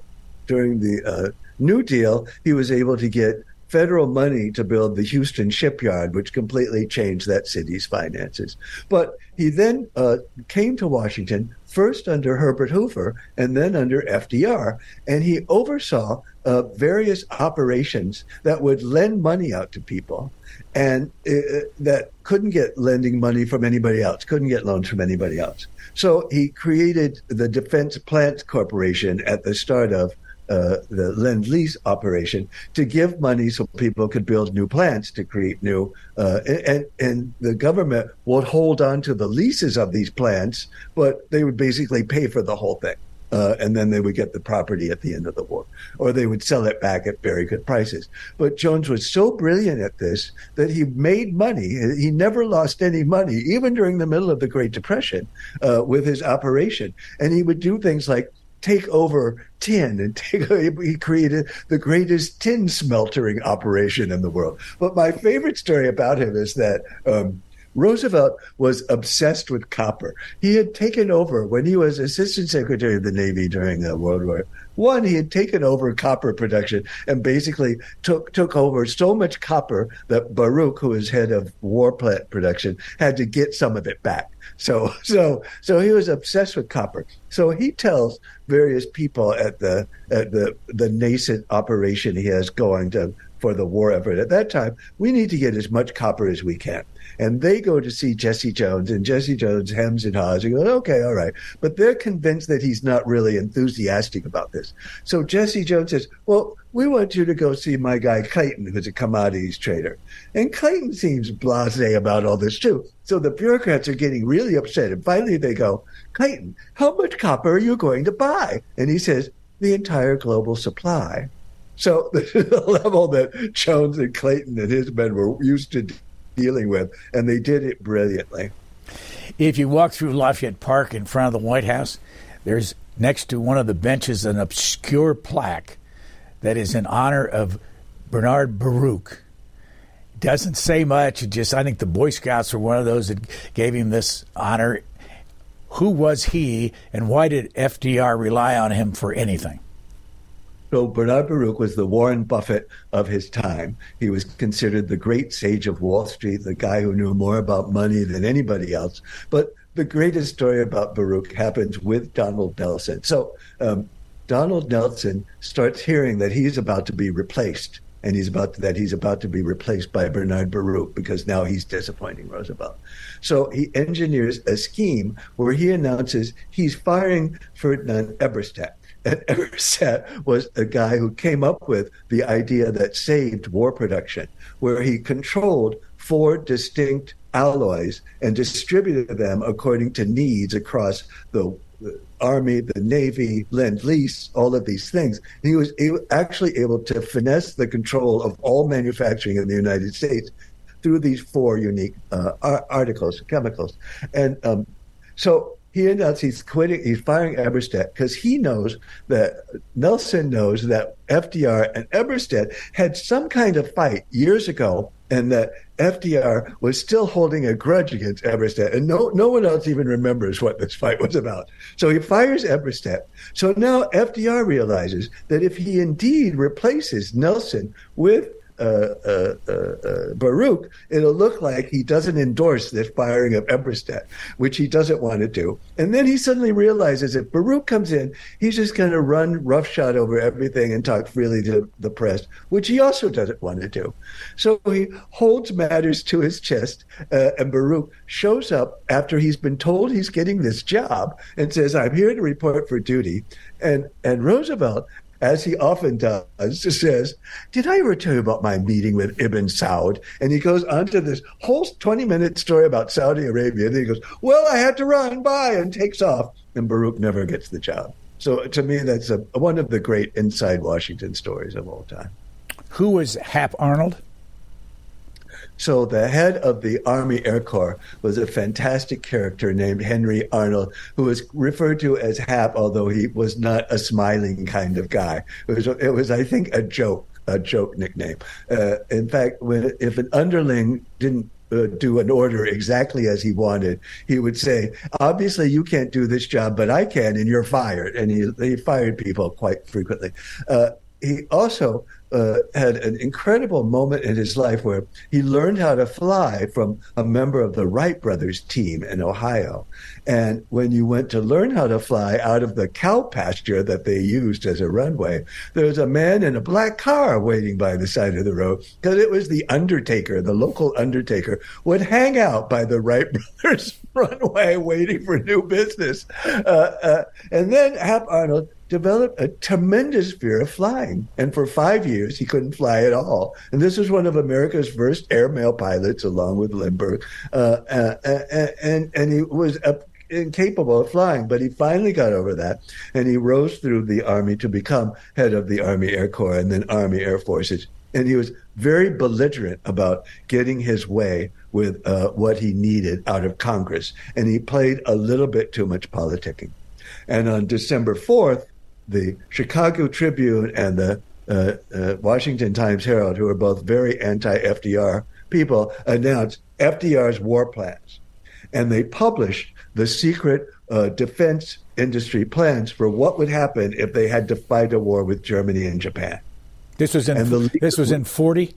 during the New Deal, he was able to get federal money to build the Houston shipyard, which completely changed that city's finances. But he then uh, came to Washington, first under Herbert Hoover and then under FDR, and he oversaw uh, various operations that would lend money out to people and uh, that couldn't get lending money from anybody else, couldn't get loans from anybody else. So he created the Defense Plant Corporation at the start of uh, the lend lease operation to give money so people could build new plants to create new uh, and and the government would hold on to the leases of these plants, but they would basically pay for the whole thing. Uh, and then they would get the property at the end of the war, or they would sell it back at very good prices. But Jones was so brilliant at this that he made money. He never lost any money, even during the middle of the Great Depression, uh, with his operation. And he would do things like take over tin and take he created the greatest tin smeltering operation in the world. But my favorite story about him is that um, Roosevelt was obsessed with copper. He had taken over when he was Assistant Secretary of the Navy during the World War one, he had taken over copper production and basically took took over so much copper that Baruch, who was head of war plant production, had to get some of it back. So so so he was obsessed with copper. So he tells various people at the at the the nascent operation he has going to for the war effort at that time, we need to get as much copper as we can. And they go to see Jesse Jones, and Jesse Jones hems and haws and goes, okay, all right. But they're convinced that he's not really enthusiastic about this. So Jesse Jones says, well, we want you to go see my guy Clayton, who's a commodities trader. And Clayton seems blasé about all this too. So the bureaucrats are getting really upset. And finally they go, Clayton, how much copper are you going to buy? And he says, the entire global supply. So this is the level that Jones and Clayton and his men were used to dealing with, and they did it brilliantly. If you walk through Lafayette Park in front of the White House, there's next to one of the benches an obscure plaque that is in honor of Bernard Baruch. Doesn't say much. It just I think the Boy Scouts were one of those that gave him this honor. Who was he, and why did FDR rely on him for anything? So Bernard Baruch was the Warren Buffett of his time. He was considered the great sage of Wall Street, the guy who knew more about money than anybody else. But the greatest story about Baruch happens with Donald Nelson. So um, Donald Nelson starts hearing that he's about to be replaced, and he's about to, that he's about to be replaced by Bernard Baruch because now he's disappointing Roosevelt. So he engineers a scheme where he announces he's firing Ferdinand Eberstadt and Eberstadt was a guy who came up with the idea that saved war production, where he controlled four distinct alloys and distributed them according to needs across the, the army, the navy, lend lease, all of these things. He was actually able to finesse the control of all manufacturing in the United States through these four unique uh, articles, chemicals, and um, so he announced he's quitting, he's firing Eberstadt because he knows that Nelson knows that FDR and Eberstadt had some kind of fight years ago and that FDR was still holding a grudge against Eberstadt, and no no one else even remembers what this fight was about. So he fires Eberstadt. So now FDR realizes that if he indeed replaces Nelson with Uh, uh, uh, Baruch, it'll look like he doesn't endorse the firing of Eberstadt, which he doesn't want to do. And then he suddenly realizes if Baruch comes in, he's just going to run roughshod over everything and talk freely to the press, which he also doesn't want to do. So he holds matters to his chest, uh, and Baruch shows up after he's been told he's getting this job and says, "I'm here to report for duty." And and Roosevelt as he often does, says, Did I ever tell you about my meeting with Ibn Saud? And he goes on to this whole 20 minute story about Saudi Arabia. And he goes, Well, I had to run by and takes off. And Baruch never gets the job. So to me, that's a, one of the great inside Washington stories of all time. Who was Hap Arnold? So the head of the Army Air Corps was a fantastic character named Henry Arnold, who was referred to as Hap, although he was not a smiling kind of guy. It was, it was I think, a joke, a joke nickname. Uh, in fact, when if an underling didn't uh, do an order exactly as he wanted, he would say, "Obviously, you can't do this job, but I can, and you're fired." And he, he fired people quite frequently. Uh, he also uh, had an incredible moment in his life where he learned how to fly from a member of the Wright brothers team in Ohio. And when you went to learn how to fly out of the cow pasture that they used as a runway, there was a man in a black car waiting by the side of the road because it was the undertaker, the local undertaker, would hang out by the Wright brothers runway waiting for new business. Uh, uh, and then Hap Arnold developed a tremendous fear of flying. And for five years, he couldn't fly at all. And this was one of America's first airmail pilots, along with Lindbergh. Uh, uh, uh and, and he was incapable of flying, but he finally got over that. And he rose through the Army to become head of the Army Air Corps and then Army Air Forces. And he was very belligerent about getting his way with uh, what he needed out of Congress. And he played a little bit too much politicking. And on December 4th, the Chicago Tribune and the uh, uh, Washington Times Herald, who are both very anti FDR people, announced FDR's war plans. And they published the secret uh, defense industry plans for what would happen if they had to fight a war with Germany and Japan. This was in the, this was in 40?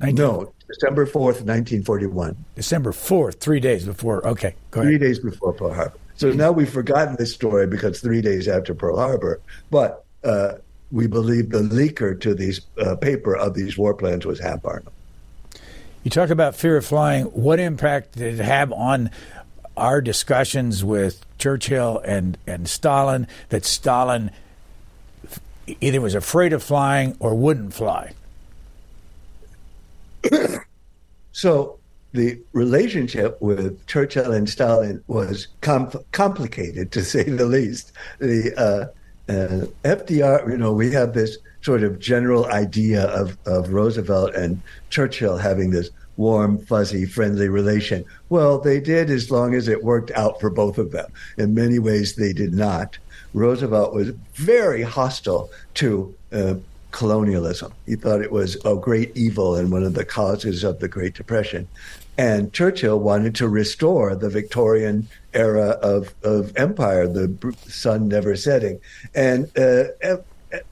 19? No, December 4th, 1941. December 4th, three days before. Okay, go ahead. Three days before Pearl Harbor. So now we've forgotten this story because three days after Pearl Harbor, but uh, we believe the leaker to these uh, paper of these war plans was Hap Arnold. You talk about fear of flying. What impact did it have on our discussions with Churchill and, and Stalin that Stalin either was afraid of flying or wouldn't fly? so the relationship with Churchill and Stalin was com- complicated, to say the least. The uh, uh, FDR, you know, we have this sort of general idea of, of Roosevelt and Churchill having this warm, fuzzy, friendly relation. Well, they did as long as it worked out for both of them. In many ways, they did not. Roosevelt was very hostile to uh, colonialism. He thought it was a great evil and one of the causes of the Great Depression. And Churchill wanted to restore the Victorian era of, of empire, the sun never setting, and uh, em-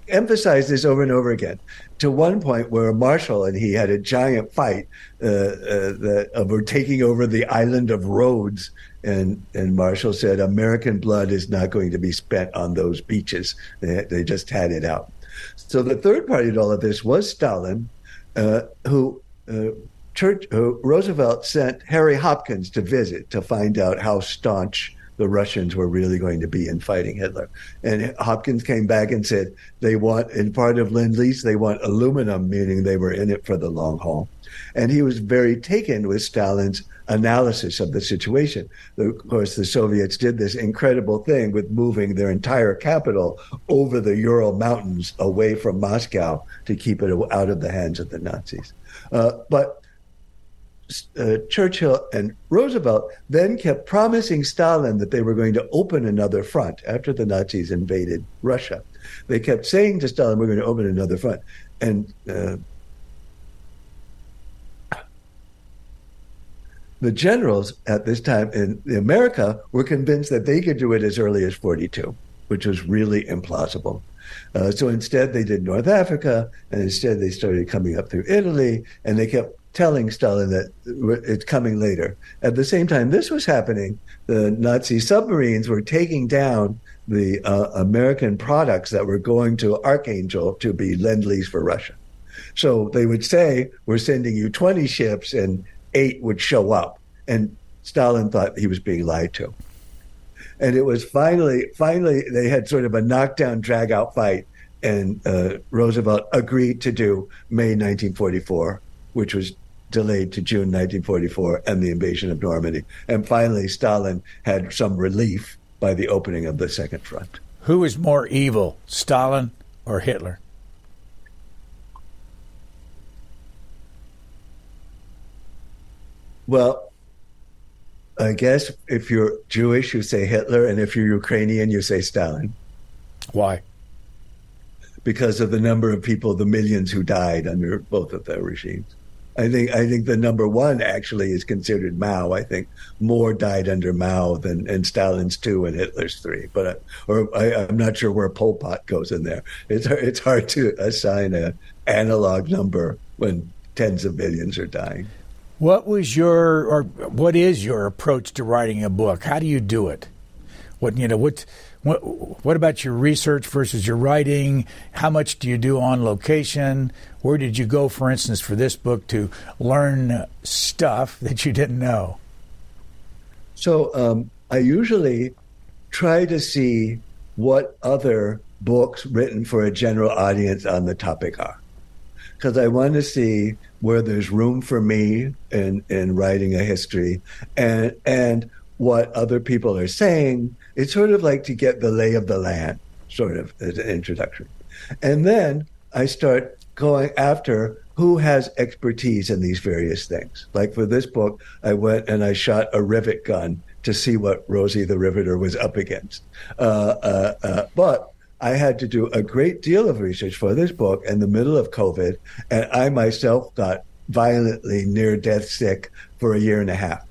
emphasized this over and over again to one point where Marshall and he had a giant fight uh, uh, that, over taking over the island of Rhodes. And, and Marshall said, American blood is not going to be spent on those beaches. They, they just had it out. So the third party to all of this was Stalin, uh, who uh, Church, Roosevelt sent Harry Hopkins to visit to find out how staunch the Russians were really going to be in fighting Hitler. And Hopkins came back and said they want, in part of Lend Lease, they want aluminum, meaning they were in it for the long haul. And he was very taken with Stalin's analysis of the situation. Of course, the Soviets did this incredible thing with moving their entire capital over the Ural Mountains away from Moscow to keep it out of the hands of the Nazis. Uh, but uh, Churchill and Roosevelt then kept promising Stalin that they were going to open another front after the Nazis invaded Russia. They kept saying to Stalin, "We're going to open another front," and uh, the generals at this time in America were convinced that they could do it as early as 42, which was really implausible. Uh, so instead, they did North Africa, and instead they started coming up through Italy, and they kept telling Stalin that it's coming later. At the same time, this was happening. The Nazi submarines were taking down the uh, American products that were going to Archangel to be lend lease for Russia. So they would say, We're sending you 20 ships, and eight would show up. And Stalin thought he was being lied to. And it was finally, finally, they had sort of a knockdown, drag out fight. And uh, Roosevelt agreed to do May 1944, which was delayed to June 1944 and the invasion of Normandy. And finally, Stalin had some relief by the opening of the Second Front. Who is more evil, Stalin or Hitler? Well, I guess if you're Jewish, you say Hitler, and if you're Ukrainian, you say Stalin. Why? Because of the number of people, the millions who died under both of their regimes. I think I think the number one actually is considered Mao. I think more died under Mao than in Stalin's two and Hitler's three. But I, or I, am not sure where Pol Pot goes in there. It's it's hard to assign a analog number when tens of millions are dying. What was your or what is your approach to writing a book? How do you do it? What you know what what, what about your research versus your writing? How much do you do on location? Where did you go, for instance, for this book to learn stuff that you didn't know? So um, I usually try to see what other books written for a general audience on the topic are, because I want to see where there's room for me in in writing a history, and and what other people are saying. It's sort of like to get the lay of the land, sort of as an introduction. And then I start going after who has expertise in these various things. Like for this book, I went and I shot a rivet gun to see what Rosie the Riveter was up against. Uh, uh, uh, but I had to do a great deal of research for this book in the middle of COVID, and I myself got violently near death sick for a year and a half.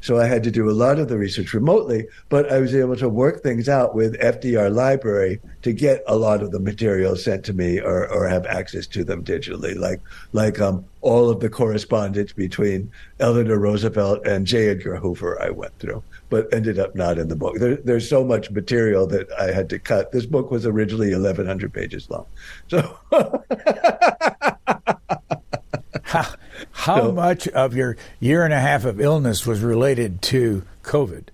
So I had to do a lot of the research remotely, but I was able to work things out with FDR Library to get a lot of the materials sent to me or, or have access to them digitally, like like um, all of the correspondence between Eleanor Roosevelt and J. Edgar Hoover I went through, but ended up not in the book. There, there's so much material that I had to cut. This book was originally 1,100 pages long. So. How so, much of your year and a half of illness was related to COVID?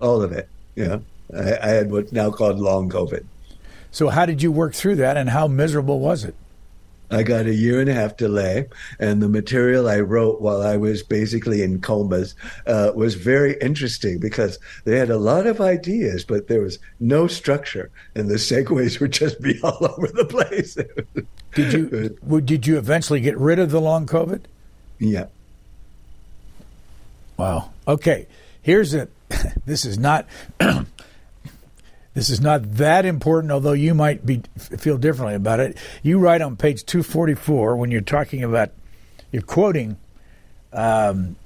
All of it. Yeah. I, I had what's now called long COVID. So, how did you work through that and how miserable was it? I got a year and a half delay, and the material I wrote while I was basically in comas uh, was very interesting because they had a lot of ideas, but there was no structure, and the segues would just be all over the place. did you did you eventually get rid of the long COVID? Yeah. Wow. Okay. Here's it. This is not. This is not that important, although you might be feel differently about it. You write on page 244 when you're talking about, you're quoting um,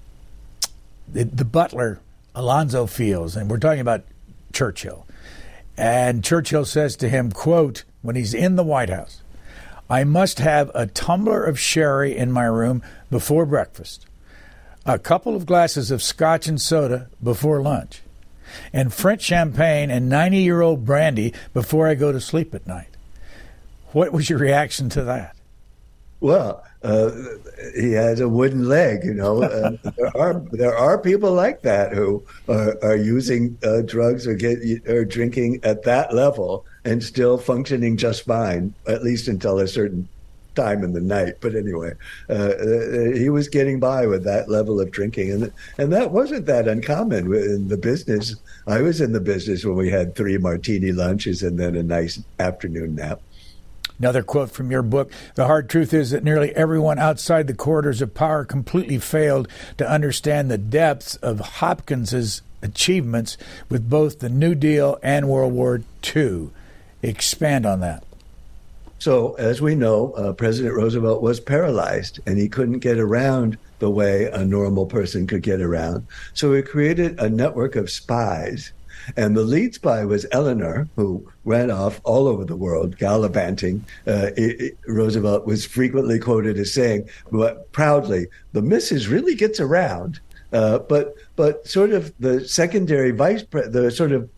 the, the butler Alonzo Fields, and we're talking about Churchill. And Churchill says to him, quote, when he's in the White House, I must have a tumbler of sherry in my room before breakfast, a couple of glasses of scotch and soda before lunch, and French champagne and 90 year old brandy before I go to sleep at night. What was your reaction to that? Well, uh, he has a wooden leg, you know. Uh, there are there are people like that who are, are using uh, drugs or get or drinking at that level and still functioning just fine, at least until a certain time in the night. But anyway, uh, uh, he was getting by with that level of drinking, and and that wasn't that uncommon in the business. I was in the business when we had three martini lunches and then a nice afternoon nap. Another quote from your book The hard truth is that nearly everyone outside the corridors of power completely failed to understand the depths of Hopkins's achievements with both the New Deal and World War II. Expand on that. So, as we know, uh, President Roosevelt was paralyzed and he couldn't get around the way a normal person could get around. So, he created a network of spies. And the lead spy was Eleanor, who ran off all over the world, gallivanting. Uh, it, it, Roosevelt was frequently quoted as saying, but proudly, the missus really gets around. Uh, but but sort of the secondary vice pre- the sort of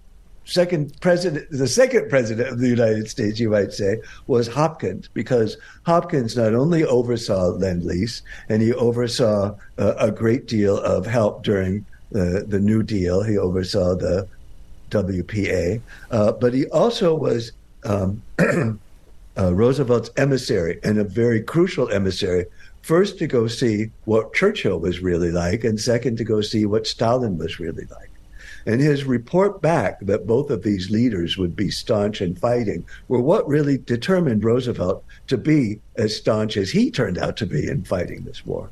second president, the second president of the United States, you might say, was Hopkins, because Hopkins not only oversaw Lend Lease, and he oversaw uh, a great deal of help during the, the New Deal. He oversaw the WPA, uh, but he also was um, uh, Roosevelt's emissary and a very crucial emissary. First, to go see what Churchill was really like, and second, to go see what Stalin was really like. And his report back that both of these leaders would be staunch in fighting were what really determined Roosevelt to be as staunch as he turned out to be in fighting this war.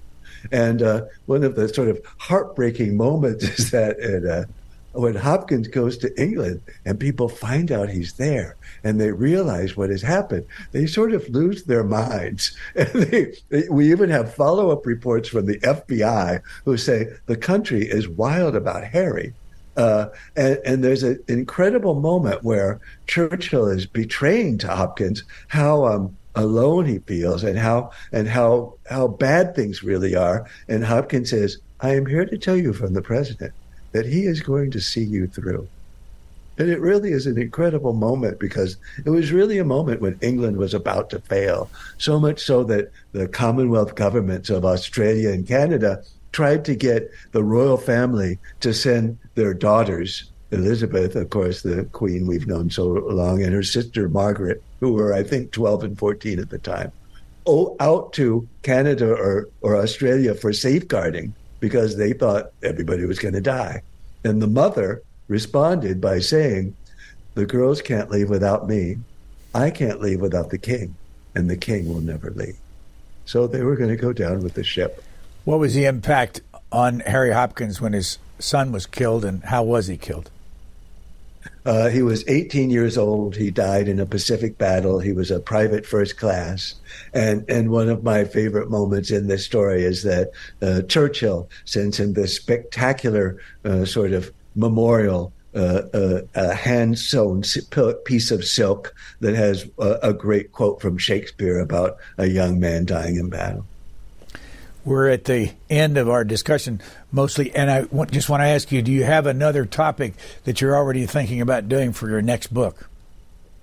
And uh, one of the sort of heartbreaking moments is that in, uh, when Hopkins goes to England and people find out he's there and they realize what has happened, they sort of lose their minds. They, they, we even have follow up reports from the FBI who say the country is wild about Harry. Uh, and, and, there's an incredible moment where Churchill is betraying to Hopkins how um, alone he feels and how and how how bad things really are. And Hopkins says, "I am here to tell you from the president that he is going to see you through." And it really is an incredible moment because it was really a moment when England was about to fail. So much so that the Commonwealth governments of Australia and Canada tried to get the royal family to send their daughters, Elizabeth, of course, the queen we've known so long, and her sister Margaret, who were, I think, 12 and 14 at the time, out to Canada or, or Australia for safeguarding because they thought everybody was going to die. And the mother responded by saying, The girls can't leave without me. I can't leave without the king, and the king will never leave. So they were going to go down with the ship. What was the impact on Harry Hopkins when his son was killed, and how was he killed? Uh, he was 18 years old. He died in a Pacific battle. He was a private first class. And, and one of my favorite moments in this story is that uh, Churchill sends him this spectacular uh, sort of memorial uh, uh, a hand sewn piece of silk that has a, a, great quote from Shakespeare about a young man dying in battle. We're at the end of our discussion mostly, and I want, just want to ask you do you have another topic that you're already thinking about doing for your next book?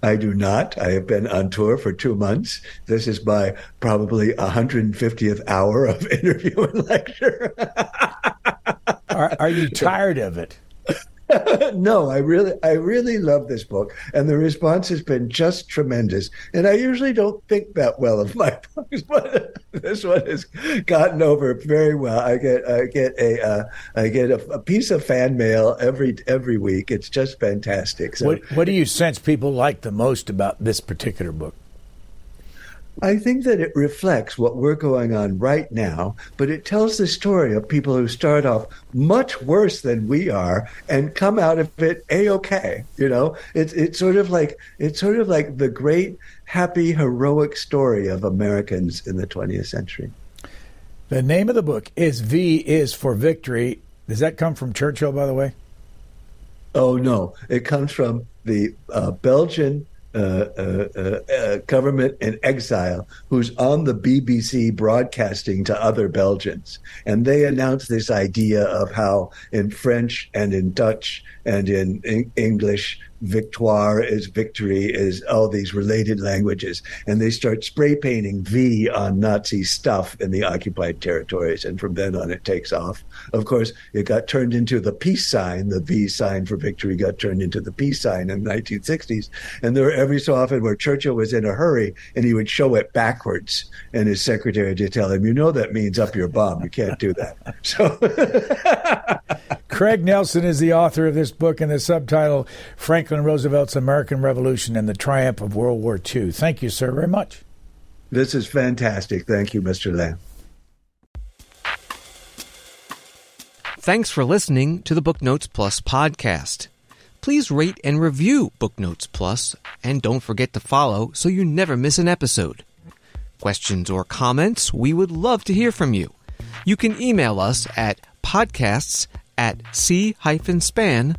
I do not. I have been on tour for two months. This is my probably 150th hour of interview and lecture. are, are you tired of it? no, I really, I really love this book, and the response has been just tremendous. And I usually don't think that well of my books, but this one has gotten over very well. I get, I get a, uh, I get a, a, piece of fan mail every every week. It's just fantastic. So, what, what do you sense people like the most about this particular book? I think that it reflects what we're going on right now, but it tells the story of people who start off much worse than we are and come out of it a okay. You know, it's it's sort of like it's sort of like the great, happy, heroic story of Americans in the 20th century. The name of the book is V is for Victory. Does that come from Churchill, by the way? Oh no, it comes from the uh, Belgian Uh, uh, uh, government in exile who's on the BBC broadcasting to other Belgians. And they announced this idea of how in French and in Dutch and in, in English, victoire is victory is all these related languages. And they start spray painting v on nazi stuff in the occupied territories. And from then on it takes off. Of course it got turned into the peace sign. The v sign for victory got turned into the peace sign in the 1960s and there were every so often where churchill was in a hurry and he would show it backwards. And his secretary would tell him you know that means up your bum. You can't do that. So craig nelson is the author of this book and the subtitle Franklin Roosevelt's American Revolution and the Triumph of World War II. Thank you, sir, very much. This is fantastic. Thank you, Mr. Lamb. Thanks for listening to the Booknotes Plus podcast. Please rate and review Booknotes Plus, and don't forget to follow so you never miss an episode. Questions or comments, we would love to hear from you. You can email us at podcasts at c-span.org.